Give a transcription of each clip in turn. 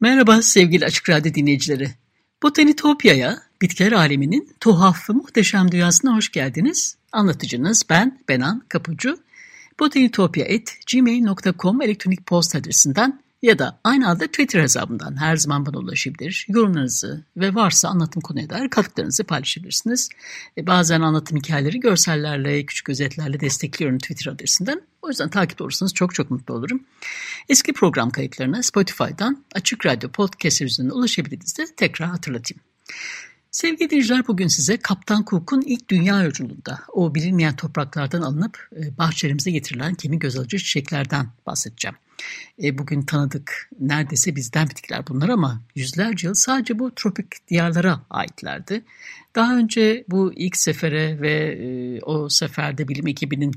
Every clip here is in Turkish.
Merhaba sevgili Açık Radyo dinleyicileri. Botanitopya'ya, bitkiler aleminin tuhaf ve muhteşem dünyasına hoş geldiniz. Anlatıcınız ben Benan Kapucu. botanitopya.gmail.com elektronik posta adresinden ya da aynı adlı Twitter hesabından her zaman bana ulaşabilir. Yorumlarınızı ve varsa anlatım konuya dair katkılarınızı paylaşabilirsiniz. E, bazen anlatım hikayeleri görsellerle, küçük özetlerle destekliyorum Twitter adresinden. O yüzden takip olursanız çok çok mutlu olurum. Eski program kayıtlarına Spotify'dan Açık Radyo Podcast üzerinden ulaşabiliriz de tekrar hatırlatayım. Sevgili dinleyiciler bugün size Kaptan Cook'un ilk dünya yolculuğunda o bilinmeyen topraklardan alınıp e, bahçelerimize getirilen kimi göz alıcı çiçeklerden bahsedeceğim. E, bugün tanıdık neredeyse bizden bitkiler bunlar ama yüzlerce yıl sadece bu tropik diyarlara aitlerdi. Daha önce bu ilk sefere ve e, o seferde bilim ekibinin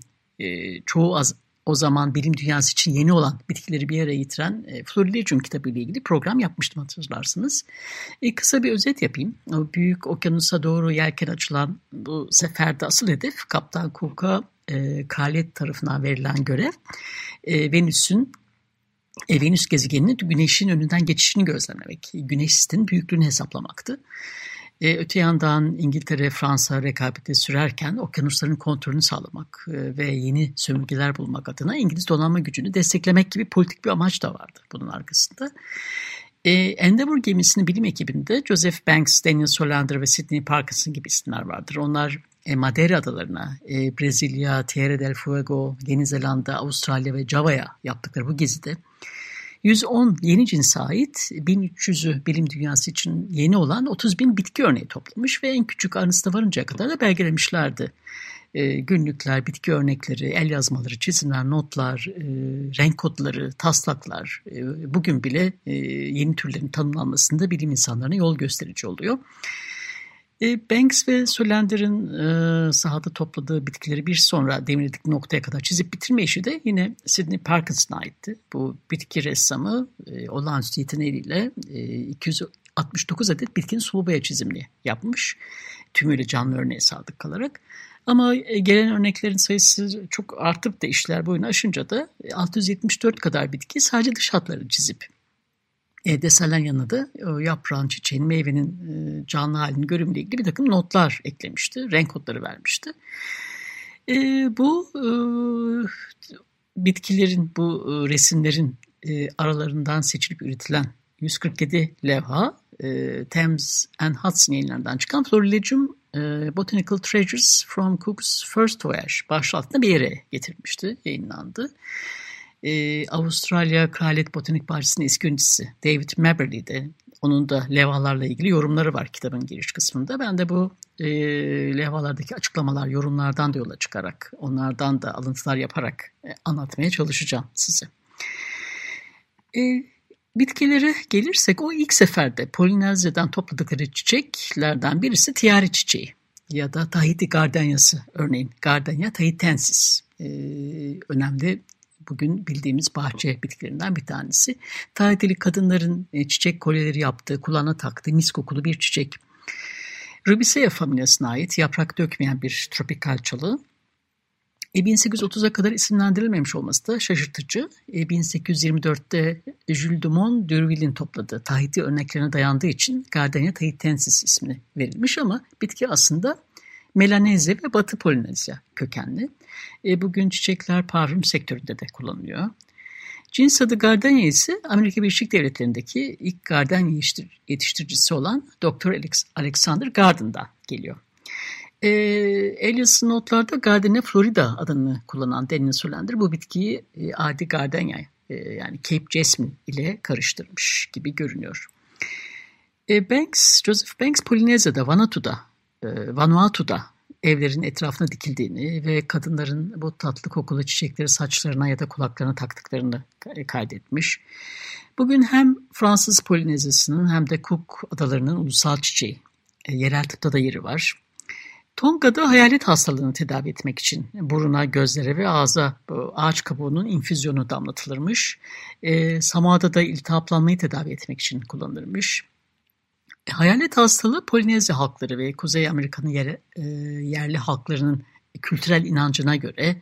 çoğu az o zaman bilim dünyası için yeni olan bitkileri bir araya getiren e, Florilegium kitabı ile ilgili program yapmıştım hatırlarsınız. E, kısa bir özet yapayım. O büyük okyanusa doğru yelken açılan bu seferde asıl hedef Kaptan Cook'a e, kraliyet tarafından verilen görev e, Venüs'ün e, Venüs gezegeninin Güneş'in önünden geçişini gözlemlemek, Güneş sisteminin büyüklüğünü hesaplamaktı. E, öte yandan İngiltere, Fransa rekabeti sürerken okyanusların kontrolünü sağlamak e, ve yeni sömürgeler bulmak adına İngiliz donanma gücünü desteklemek gibi politik bir amaç da vardı bunun arkasında. E, Endeavour gemisinin bilim ekibinde Joseph Banks, Daniel Solander ve Sidney Parkinson gibi isimler vardır. Onlar e, Madeira adalarına, e, Brezilya, Tierra del Fuego, Yeni Zelanda, Avustralya ve Java'ya yaptıkları bu gezide 110 yeni cinse ait 1300'ü bilim dünyası için yeni olan 30 bin bitki örneği toplamış ve en küçük ayrıntısına varıncaya kadar da belgelemişlerdi. E, günlükler, bitki örnekleri, el yazmaları, çizimler, notlar, e, renk kodları, taslaklar e, bugün bile e, yeni türlerin tanımlanmasında bilim insanlarına yol gösterici oluyor. E, Banks ve Solander'ın e, sahada topladığı bitkileri bir sonra demirledik noktaya kadar çizip bitirme işi de yine Sidney Parkinson'a aitti. Bu bitki ressamı e, olağanüstü yeteneğiyle e, 269 adet bitkinin sulu boya çizimini yapmış. Tümüyle canlı örneğe sadık kalarak. Ama e, gelen örneklerin sayısı çok artıp da işler boyunu aşınca da 674 kadar bitki sadece dış hatları çizip e, desenler yanına da e, yaprağın, çiçeğin, meyvenin e, canlı halini görümüyle ilgili bir takım notlar eklemişti. Renk kodları vermişti. E, bu e, bitkilerin, bu e, resimlerin e, aralarından seçilip üretilen 147 levha e, Thames and Hudson yayınlarından çıkan Florilegium e, Botanical Treasures from Cook's First Voyage başlığı bir yere getirilmişti, yayınlandı e, Avustralya Kraliyet Botanik Bahçesi'nin eski yöneticisi David Maberly onun da levhalarla ilgili yorumları var kitabın giriş kısmında. Ben de bu e, levhalardaki açıklamalar, yorumlardan da yola çıkarak, onlardan da alıntılar yaparak e, anlatmaya çalışacağım size. E, bitkilere gelirsek o ilk seferde Polinezya'dan topladıkları çiçeklerden birisi tiare çiçeği ya da Tahiti gardanyası örneğin Gardania tahitensis. E, önemli bugün bildiğimiz bahçe bitkilerinden bir tanesi. Tahitili kadınların e, çiçek kolyeleri yaptığı, kulağına taktığı mis kokulu bir çiçek. Rubiceae familyasına ait yaprak dökmeyen bir tropikal çalı. E, 1830'a kadar isimlendirilmemiş olması da şaşırtıcı. E, 1824'te Jules Dumont d'Urville'in topladığı Tahiti örneklerine dayandığı için Gardenia tahitensis ismini verilmiş ama bitki aslında Melanezya ve Batı Polinezya kökenli. E, bugün çiçekler parfüm sektöründe de kullanılıyor. Cins adı Gardenia ise Amerika Birleşik Devletleri'ndeki ilk gardenya yetiştiricisi olan Dr. Alexander Garden'dan geliyor. E, Elias notlarda Gardenia florida adını kullanan Daniel Solander bu bitkiyi e, adi gardenia e, yani Cape Jasmine ile karıştırmış gibi görünüyor. E, Banks, Joseph Banks Polinezya'da, Vanuatu'da, Vanuatu'da evlerin etrafına dikildiğini ve kadınların bu tatlı kokulu çiçekleri saçlarına ya da kulaklarına taktıklarını kaydetmiş. Bugün hem Fransız Polinezyası'nın hem de Cook adalarının ulusal çiçeği. E, yerel tıpta da yeri var. Tonga'da hayalet hastalığını tedavi etmek için buruna, gözlere ve ağza ağaç kabuğunun infüzyonu damlatılırmış. E, Samoa'da da iltihaplanmayı tedavi etmek için kullanılırmış. Hayalet hastalığı Polinezya halkları ve Kuzey Amerika'nın yer, e, yerli halklarının kültürel inancına göre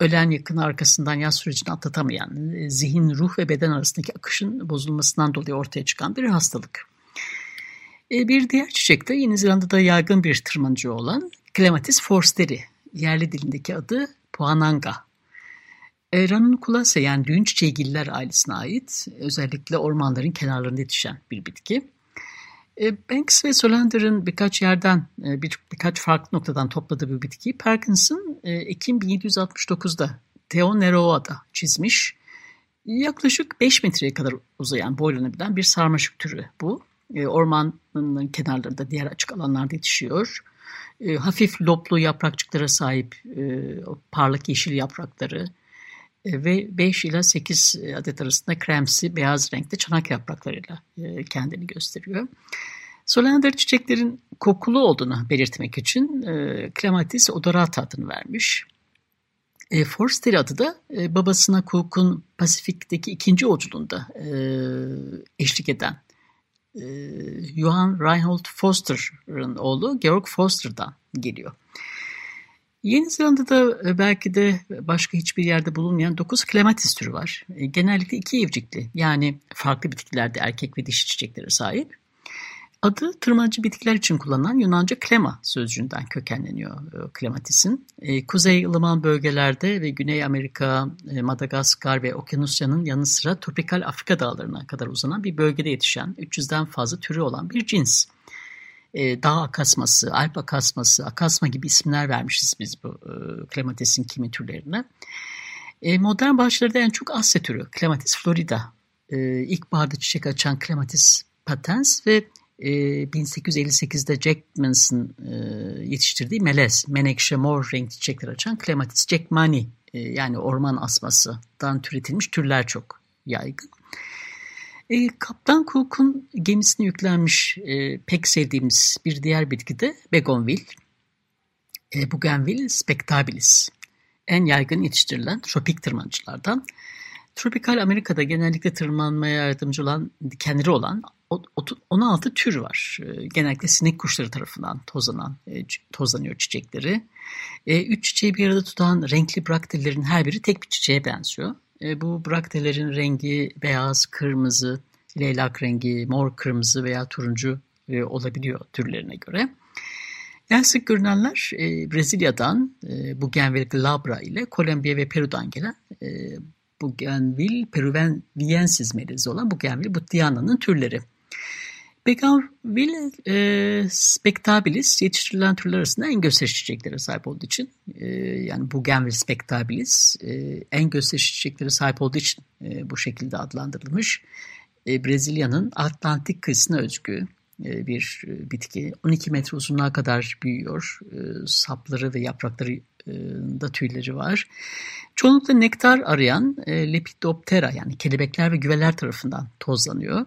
ölen yakın arkasından yaz sürecini atlatamayan, e, zihin, ruh ve beden arasındaki akışın bozulmasından dolayı ortaya çıkan bir hastalık. E, bir diğer çiçek de Yeni Zelanda'da yaygın bir tırmancı olan Clematis forsteri. Yerli dilindeki adı Puananga. E, Ranunculase yani düğün çiçeğigiller ailesine ait özellikle ormanların kenarlarında yetişen bir bitki. E, Banks ve Solander'ın birkaç yerden, bir, birkaç farklı noktadan topladığı bu bitkiyi Parkinson Ekim 1769'da Teoneroa'da çizmiş. Yaklaşık 5 metreye kadar uzayan, boylanabilen bir sarmaşık türü bu. E, ormanın kenarlarında diğer açık alanlarda yetişiyor. E, hafif loplu yaprakçıklara sahip e, parlak yeşil yaprakları ve 5 ila 8 adet arasında kremsi beyaz renkte çanak yapraklarıyla kendini gösteriyor. Soleander çiçeklerin kokulu olduğunu belirtmek için e, Clematis odorata adını vermiş. E, Forster adı da e, babasına Cook'un Pasifik'teki ikinci yolculuğunda e, eşlik eden e, Johann Reinhold Foster'ın oğlu Georg Foster'dan geliyor. Yeni Zelanda'da e, belki de başka hiçbir yerde bulunmayan 9 klematis türü var. E, genellikle iki evcikli yani farklı bitkilerde erkek ve dişi çiçeklere sahip. Adı tırmanıcı bitkiler için kullanılan Yunanca klema sözcüğünden kökenleniyor klematis'in. E, kuzey ılıman bölgelerde ve Güney Amerika, Madagaskar ve Okyanusya'nın yanı sıra tropikal Afrika dağlarına kadar uzanan bir bölgede yetişen 300'den fazla türü olan bir cins. E, dağ akasması, alp akasması, akasma gibi isimler vermişiz biz bu klematis'in kimi türlerine. modern bahçelerde en çok Asya türü, Clematis florida. E, ilkbaharda çiçek açan Clematis patens ve 1858'de e, Jack Mans'ın e, yetiştirdiği melez, menekşe mor renkli çiçekler açan Clematis jackmani e, yani orman asmasından türetilmiş türler çok yaygın. E, Kaptan Cook'un gemisine yüklenmiş e, pek sevdiğimiz bir diğer bitki de begonvil. E, Bougainville spectabilis. En yaygın yetiştirilen tropik tırmancılardan. Tropikal Amerika'da genellikle tırmanmaya yardımcı olan dikenleri olan 16 tür var. Ee, genellikle sinek kuşları tarafından tozanan, e, tozlanıyor çiçekleri. E, üç çiçeği bir arada tutan renkli braktelerin her biri tek bir çiçeğe benziyor. E, bu braktelerin rengi beyaz, kırmızı, leylak rengi, mor, kırmızı veya turuncu olabiliyor türlerine göre. En sık görünenler Brezilya'dan Bougainville glabra ile Kolombiya ve Peru'dan gelen Bougainville peruviensis melezi olan Bougainville butiana'nın türleri. Bougainville e, spectabilis yetiştirilen türler arasında en gösteriş çiçeklere sahip olduğu için e, yani Bougainville spectabilis e, en gösteriş çiçeklere sahip olduğu için e, bu şekilde adlandırılmış. E, Brezilya'nın Atlantik kıyısına özgü e, bir e, bitki. 12 metre uzunluğa kadar büyüyor. E, sapları ve yaprakları e, da tüyleri var. Çoğunlukla nektar arayan e, Lepidoptera yani kelebekler ve güveler tarafından tozlanıyor.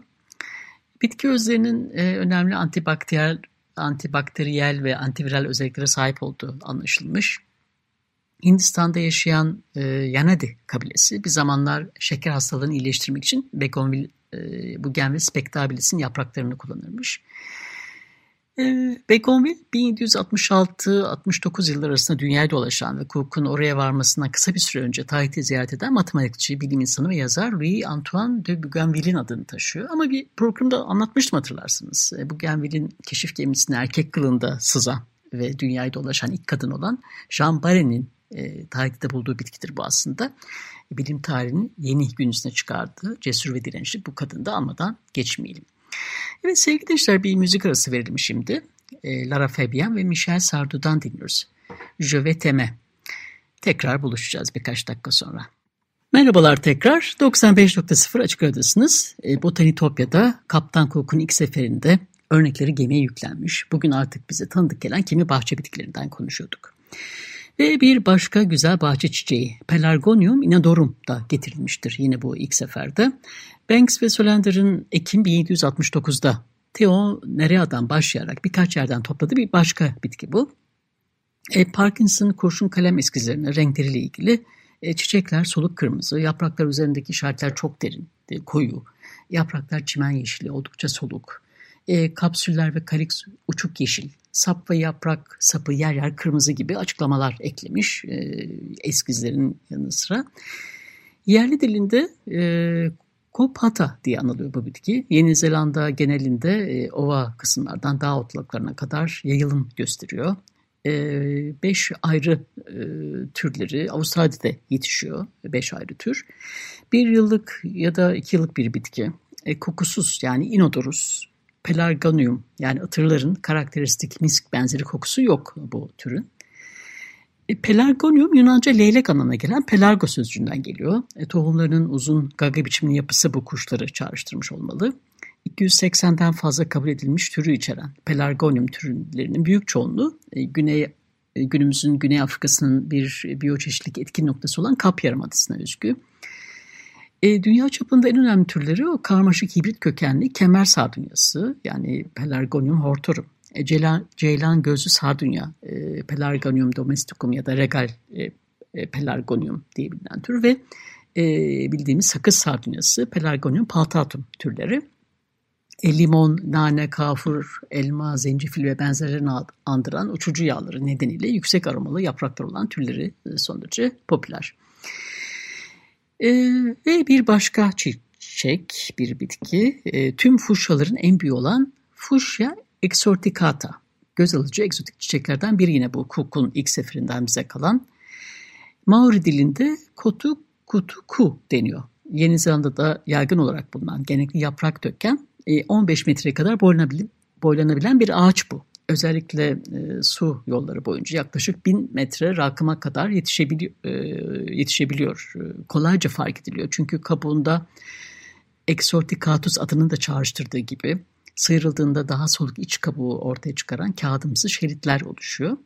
Bitki özlerinin e, önemli antibakteriyel, antibakteriyel ve antiviral özelliklere sahip olduğu anlaşılmış. Hindistan'da yaşayan e, Yanadi kabilesi bir zamanlar şeker hastalığını iyileştirmek için Begonvil, e, Bougainville spectabilis'in yapraklarını kullanırmış. E, Begonville 1766-69 yıllar arasında dünyaya dolaşan ve Cook'un oraya varmasından kısa bir süre önce Tahiti ziyaret eden matematikçi, bilim insanı ve yazar Louis Antoine de Bougainville'in adını taşıyor. Ama bir programda anlatmıştım hatırlarsınız. E, Bougainville'in keşif gemisine erkek kılığında sızan ve dünyayı dolaşan ilk kadın olan Jean Baren'in e, Tahiti'de bulduğu bitkidir bu aslında. Bilim tarihini yeni gün çıkardığı cesur ve dirençli bu kadını da almadan geçmeyelim. Evet sevgili dinleyiciler bir müzik arası verelim şimdi. E, Lara Fabian ve Michel Sardou'dan dinliyoruz. Je vais. Tekrar buluşacağız birkaç dakika sonra. Merhabalar tekrar. 95.0 Açık Radyo'dasınız. E, Botanitopya'da Kaptan Cook'un ilk seferinde örnekleri gemiye yüklenmiş. Bugün artık bize tanıdık gelen kimi bahçe bitkilerinden konuşuyorduk. Ve bir başka güzel bahçe çiçeği Pelargonium inadorum da getirilmiştir yine bu ilk seferde. Banks ve Solander'ın Ekim 1769'da Theo Nerea'dan başlayarak birkaç yerden topladığı bir başka bitki bu. E, Parkinson kurşun kalem eskizlerine renkleriyle ilgili e, çiçekler soluk kırmızı, yapraklar üzerindeki işaretler çok derin, e, koyu. Yapraklar çimen yeşili, oldukça soluk. E, kapsüller ve kaliks uçuk yeşil. Sap ve yaprak sapı yer yer kırmızı gibi açıklamalar eklemiş e, eskizlerin yanı sıra. Yerli dilinde e, Kopata diye anılıyor bu bitki. Yeni Zelanda genelinde e, ova kısımlardan dağ otlaklarına kadar yayılım gösteriyor. Ee, beş ayrı e, türleri Avustralya'da yetişiyor. Beş ayrı tür. Bir yıllık ya da iki yıllık bir bitki. E, kokusuz yani inodorus, pelargonium yani ıtırların karakteristik misk benzeri kokusu yok bu türün. E, pelargonium Yunanca leylek anlamına gelen pelargo sözcüğünden geliyor. E, tohumlarının uzun gaga biçimli yapısı bu kuşları çağrıştırmış olmalı. 280'den fazla kabul edilmiş türü içeren Pelargonium türlerinin büyük çoğunluğu e, Güney e, günümüzün Güney Afrika'sının bir biyoçeşitlik etkin noktası olan Kap Yarımadası'na özgü. E, dünya çapında en önemli türleri o karmaşık hibrit kökenli kemer sardunyası yani Pelargonium hortorum. E, ceylan, ceylan gözlü sardunya, e, Pelargonium domesticum ya da regal e, e, Pelargonium diye bilinen tür ve e, bildiğimiz sakız sardunyası Pelargonium paltatum türleri. E, limon, nane, kafur, elma, zencefil ve benzerlerini andıran uçucu yağları nedeniyle yüksek aromalı yapraklar olan türleri e, son derece popüler. E, ve bir başka çiçek, bir bitki, e, tüm fuşyaların en büyüğü olan Fuchsia exoticata. Göz alıcı egzotik çiçeklerden biri yine bu Cook'un ilk seferinden bize kalan. Maori dilinde kotu kutu ku deniyor. Yeni Zelanda'da yaygın olarak bulunan genellikle yaprak döken 15 e, metreye kadar boylanabilen bir ağaç bu. Özellikle e, su yolları boyunca yaklaşık 1000 metre rakıma kadar yetişebiliyor, e, yetişebiliyor. E, kolayca fark ediliyor. Çünkü kabuğunda Exorticatus adının da çağrıştırdığı gibi sıyrıldığında daha soluk iç kabuğu ortaya çıkaran kağıdımsı şeritler oluşuyor.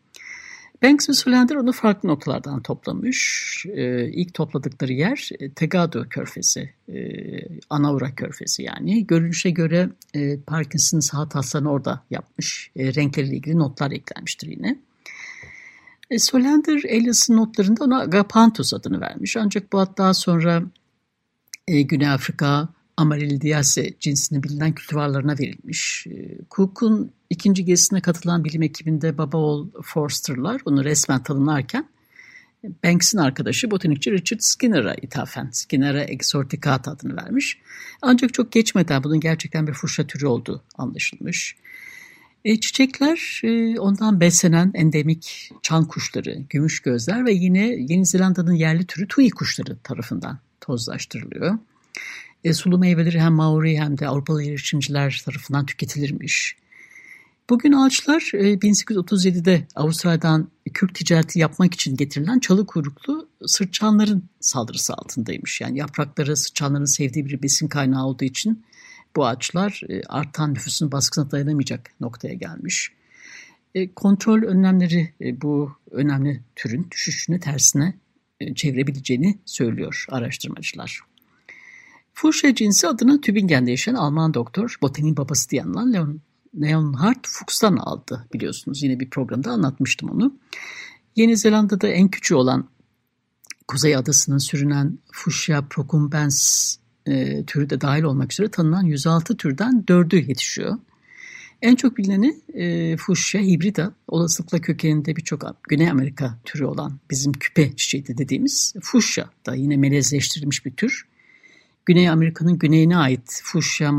Banks ve Solander onu farklı noktalardan toplamış. Ee, ilk topladıkları yer e, Tegado Körfezi, e, Anaura Körfezi yani. Görünüşe göre e, Parkinson saat hastanı orada yapmış. E, renkleriyle ilgili notlar eklenmiştir yine. E, Solander Elias'ın notlarında ona Agapanthus adını vermiş. Ancak bu ad daha sonra e, Güney Afrika, Amaryllidaceae cinsinin bilinen kültivarlarına verilmiş. Ee, Cook'un ikinci gezisine katılan bilim ekibinde baba oğul Forster'lar onu resmen tanımlarken Banks'in arkadaşı botanikçi Richard Skinner'a ithafen Skinner'a Exorticata adını vermiş. Ancak çok geçmeden bunun gerçekten bir fırça türü olduğu anlaşılmış. E, çiçekler e, ondan beslenen endemik çan kuşları, gümüş gözler ve yine Yeni Zelanda'nın yerli türü tui kuşları tarafından tozlaştırılıyor. E, sulu meyveleri hem Maori hem de Avrupalı erişimciler tarafından tüketilirmiş. Bugün ağaçlar e, 1837'de Avustralya'dan kürk ticareti yapmak için getirilen çalı kuyruklu sırçanların saldırısı altındaymış. Yani yaprakları sırçanların sevdiği bir besin kaynağı olduğu için bu ağaçlar e, artan nüfusun baskısına dayanamayacak noktaya gelmiş. E, kontrol önlemleri e, bu önemli türün düşüşünü tersine e, çevirebileceğini söylüyor araştırmacılar. Fuchsia cinsi adını Tübingen'de yaşayan Alman doktor, botaniğin babası diye anılan Leon, Leonhard Fuchs'tan aldı biliyorsunuz. Yine bir programda anlatmıştım onu. Yeni Zelanda'da en küçüğü olan Kuzey Adası'nın sürünen Fuchsia procumbens e, türü de dahil olmak üzere tanınan 106 türden 4'ü yetişiyor. En çok bilineni e, Fuchsia hibrida, olasılıkla kökeninde birçok Güney Amerika türü olan bizim küpe çiçeği dediğimiz Fuchsia da yine melezleştirilmiş bir tür. Güney Amerika'nın güneyine ait Fuchsia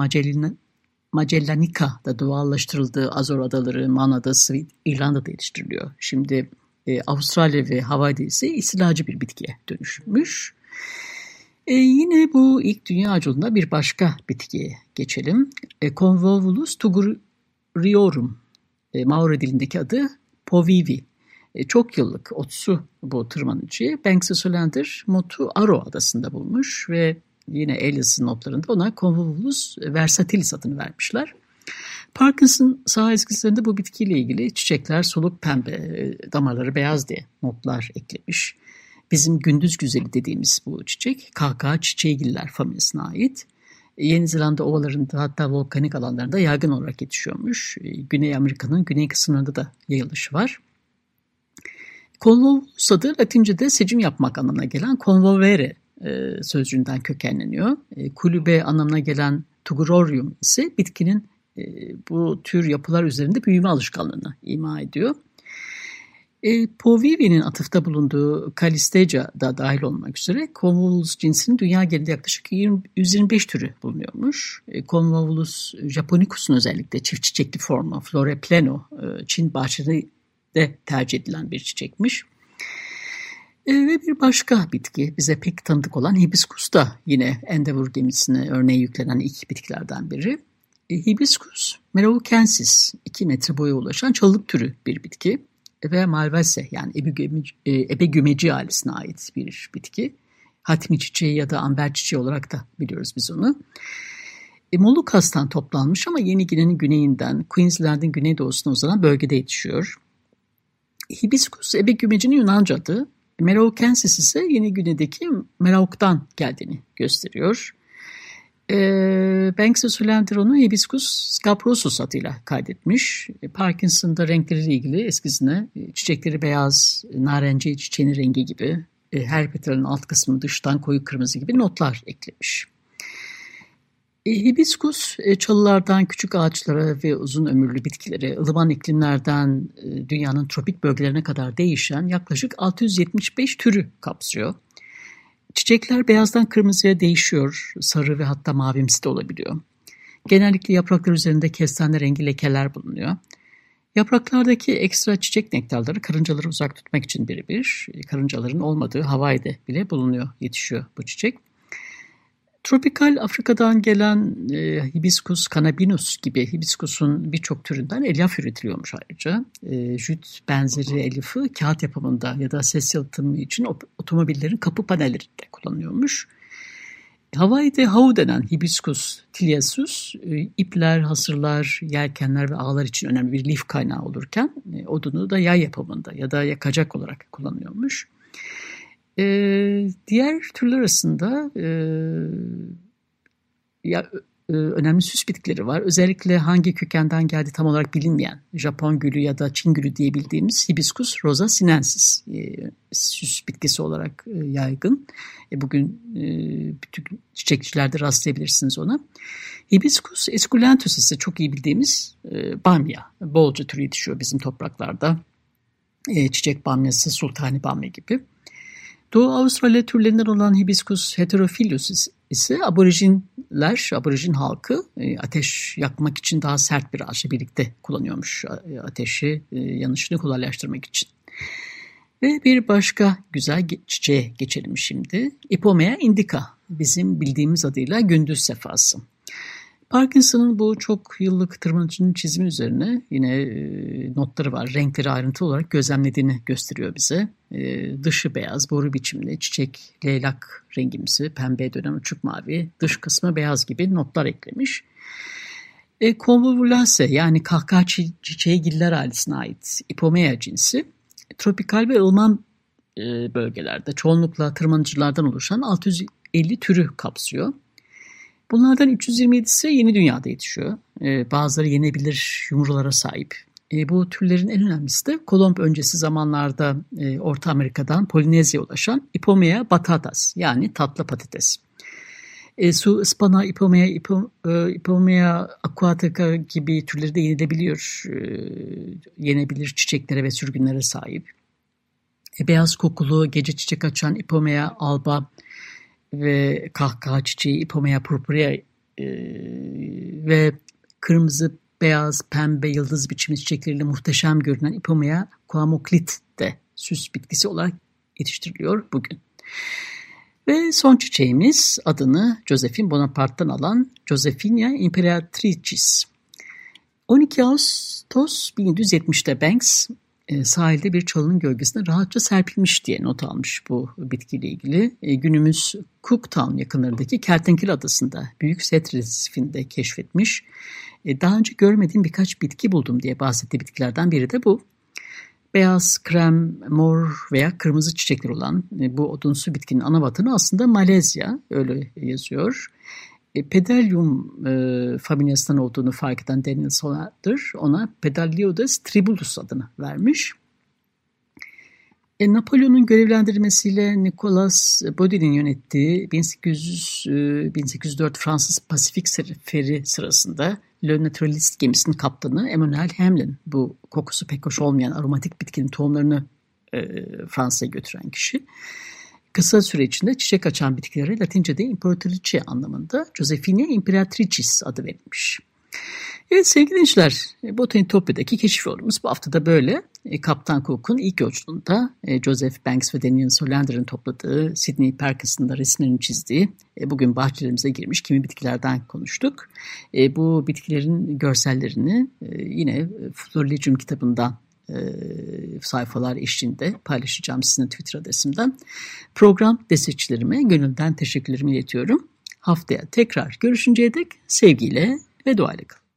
Magellanica da doğallaştırıldığı Azor Adaları, Man Adası ve İrlanda'da yetiştiriliyor. Şimdi e, Avustralya ve Hawaii'de ise istilacı bir bitkiye dönüşmüş. E, yine bu ilk dünya ağacılığında bir başka bitkiye geçelim. E, Convolvulus tuguriorum, e, Maori dilindeki adı Povivi. E, çok yıllık otsu bu tırmanıcıyı Banksy Solander Motu Aro adasında bulmuş ve yine Elias'ın notlarında ona Convolvulus versatilis adını vermişler. Parkinson sağ ezgislerinde bu bitkiyle ilgili çiçekler soluk pembe, e, damarları beyaz diye notlar eklemiş. Bizim gündüz güzeli dediğimiz bu çiçek kahkaha çiçeğigiller familyasına ait. Yeni Zelanda ovalarında hatta volkanik alanlarında yaygın olarak yetişiyormuş. E, Güney Amerika'nın güney kısımlarında da yayılışı var. Convolvulus adı Latince'de secim yapmak anlamına gelen convolvere e, sözcüğünden kökenleniyor. E, kulübe anlamına gelen tugurorium ise bitkinin e, bu tür yapılar üzerinde büyüme alışkanlığını ima ediyor. E, Povivi'nin atıfta bulunduğu Calisteja da dahil olmak üzere Convolvulus cinsinin dünya genelinde yaklaşık 20, 125 türü bulunuyormuş. E, Convolvulus japonicus'un özellikle çift çiçekli formu Flore pleno e, Çin bahçelerinde tercih edilen bir çiçekmiş. E, ve bir başka bitki bize pek tanıdık olan hibiskus da yine Endeavour gemisine örneği yüklenen ilk bitkilerden biri. E, hibiskus Merokensis 2 metre boya ulaşan çalılık türü bir bitki ve malvase yani ebegümeci, e, ebegümeci ailesine ait bir bitki. Hatmi çiçeği ya da amber çiçeği olarak da biliyoruz biz onu. E, Molukas'tan toplanmış ama Yeni Gine'nin güneyinden Queensland'in güneydoğusuna uzanan bölgede yetişiyor. Hibiskus ebegümecinin Yunanca adı. Meraukensis ise Yeni Gine'deki Merauk'tan geldiğini gösteriyor. E, Banksy Solander onu Hibiscus scaprosus adıyla kaydetmiş. E, Parkinson'da renkleriyle ilgili eskizine e, çiçekleri beyaz, narenci çiçeğinin rengi gibi, e, her petalın alt kısmı dıştan koyu kırmızı gibi notlar eklemiş. E, hibiskus e, çalılardan küçük ağaçlara ve uzun ömürlü bitkilere, ılıman iklimlerden e, dünyanın tropik bölgelerine kadar değişen yaklaşık 675 türü kapsıyor. Çiçekler beyazdan kırmızıya değişiyor, sarı ve hatta mavimsi de olabiliyor. Genellikle yapraklar üzerinde kestane rengi lekeler bulunuyor. Yapraklardaki ekstra çiçek nektarları karıncaları uzak tutmak için birebir. Karıncaların olmadığı Hawaii'de bile bulunuyor, yetişiyor bu çiçek. Tropikal Afrika'dan gelen e, hibiskus cannabinus gibi hibiskusun birçok türünden elyaf üretiliyormuş ayrıca. E, jüt benzeri elyafı kağıt yapımında ya da ses yalıtımı için otomobillerin kapı panellerinde kullanılıyormuş. Hawaii'de hau denen hibiskus tiliasus e, ipler, hasırlar, yelkenler ve ağlar için önemli bir lif kaynağı olurken e, odunu da yay yapımında ya da yakacak olarak kullanıyormuş. Ee, diğer türler arasında e, ya e, önemli süs bitkileri var. Özellikle hangi kökenden geldiği tam olarak bilinmeyen Japon gülü ya da Çin gülü diyebildiğimiz Hibiscus rosa sinensis e, süs bitkisi olarak e, yaygın. E, bugün e, bütün çiçekçilerde rastlayabilirsiniz ona. Hibiscus esculentus ise çok iyi bildiğimiz e, bamya. Bolca türü yetişiyor bizim topraklarda. E, çiçek bamyası, sultani bamya gibi. Doğu Avustralya türlerinden olan Hibiscus heterophyllus ise aborijinler, aborijin halkı e, ateş yakmak için daha sert bir ağaçla birlikte kullanıyormuş ateşi e, yanışını kolaylaştırmak için. Ve bir başka güzel çiçeğe geçelim şimdi. Ipomea indica, bizim bildiğimiz adıyla gündüz sefası. Parkinson'ın bu çok yıllık tırmanıcının çizimi üzerine yine e, notları var. Renkleri ayrıntılı olarak gözlemlediğini gösteriyor bize. E, dışı beyaz, boru biçimli, çiçek, leylak rengimsi, pembe dönen uçuk mavi, dış kısmı beyaz gibi notlar eklemiş. E, Convolvulaceae yani kahkaha çiçeği giller ailesine ait Ipomea cinsi tropikal ve ılıman e, bölgelerde çoğunlukla tırmanıcılardan oluşan 650 türü kapsıyor. Bunlardan 327'si yeni dünyada yetişiyor. Ee, bazıları yenebilir yumrulara sahip. E, bu türlerin en önemlisi de Kolomb öncesi zamanlarda e, Orta Amerika'dan Polinezya'ya ulaşan Ipomea batatas yani tatlı patates. E, su ıspana, Ipomea, Ipo, e, Ipomea aquatica gibi türleri de yenilebiliyor. E, yenebilir çiçeklere ve sürgünlere sahip. Beyaz kokulu gece çiçek açan Ipomea alba ve kahkaha çiçeği Ipomea purpurea e, ve kırmızı, beyaz, pembe, yıldız biçimi çiçekleriyle muhteşem görünen Ipomea coamoclit de süs bitkisi olarak yetiştiriliyor bugün. Ve son çiçeğimiz adını Josephine Bonaparte'dan alan Josephinia imperatricis. 12 Ağustos 1770'te Banks sahilde bir çalının gölgesine rahatça serpilmiş diye not almış bu bitkiyle ilgili. E, günümüz Cooktown yakınlarındaki Kertenkele Adası'nda Büyük Set Resifinde keşfetmiş. E, daha önce görmediğim birkaç bitki buldum diye bahsettiği bitkilerden biri de bu. Beyaz, krem, mor veya kırmızı çiçekler olan bu odunsu bitkinin ana vatanı aslında Malezya, öyle yazıyor. E, Pedalium e, familyasından olduğunu fark eden Daniel Solander ona Pedalioides tribulus adını vermiş. E, Napolyon'un görevlendirmesiyle Nicolas Baudin'in yönettiği 1800, e, 1804 Fransız Pasifik Seferi sırasında Le Naturalist gemisinin kaptanı Emmanuel Hamlin bu kokusu pek hoş olmayan aromatik bitkinin tohumlarını e, Fransa'ya götüren kişi. Kısa süre içinde çiçek açan bitkilere Latince'de imperatrice anlamında Josephine Imperatricis adı verilmiş. Evet sevgili dinleyiciler, e, Botanitopya'daki keşif yolumuz bu hafta da böyle. E, Kaptan Cook'un ilk yolculuğunda e, Joseph Banks ve Daniel Solander'ın topladığı, Sidney Parkinson'da resimlerini çizdiği, bugün bahçelerimize girmiş kimi bitkilerden konuştuk. Bu bitkilerin görsellerini yine Florilegium kitabından sayfalar eşliğinde paylaşacağım sizin Twitter adresimden. Program destekçilerime gönülden teşekkürlerimi iletiyorum. Haftaya tekrar görüşünceye dek sevgiyle ve duayla kalın.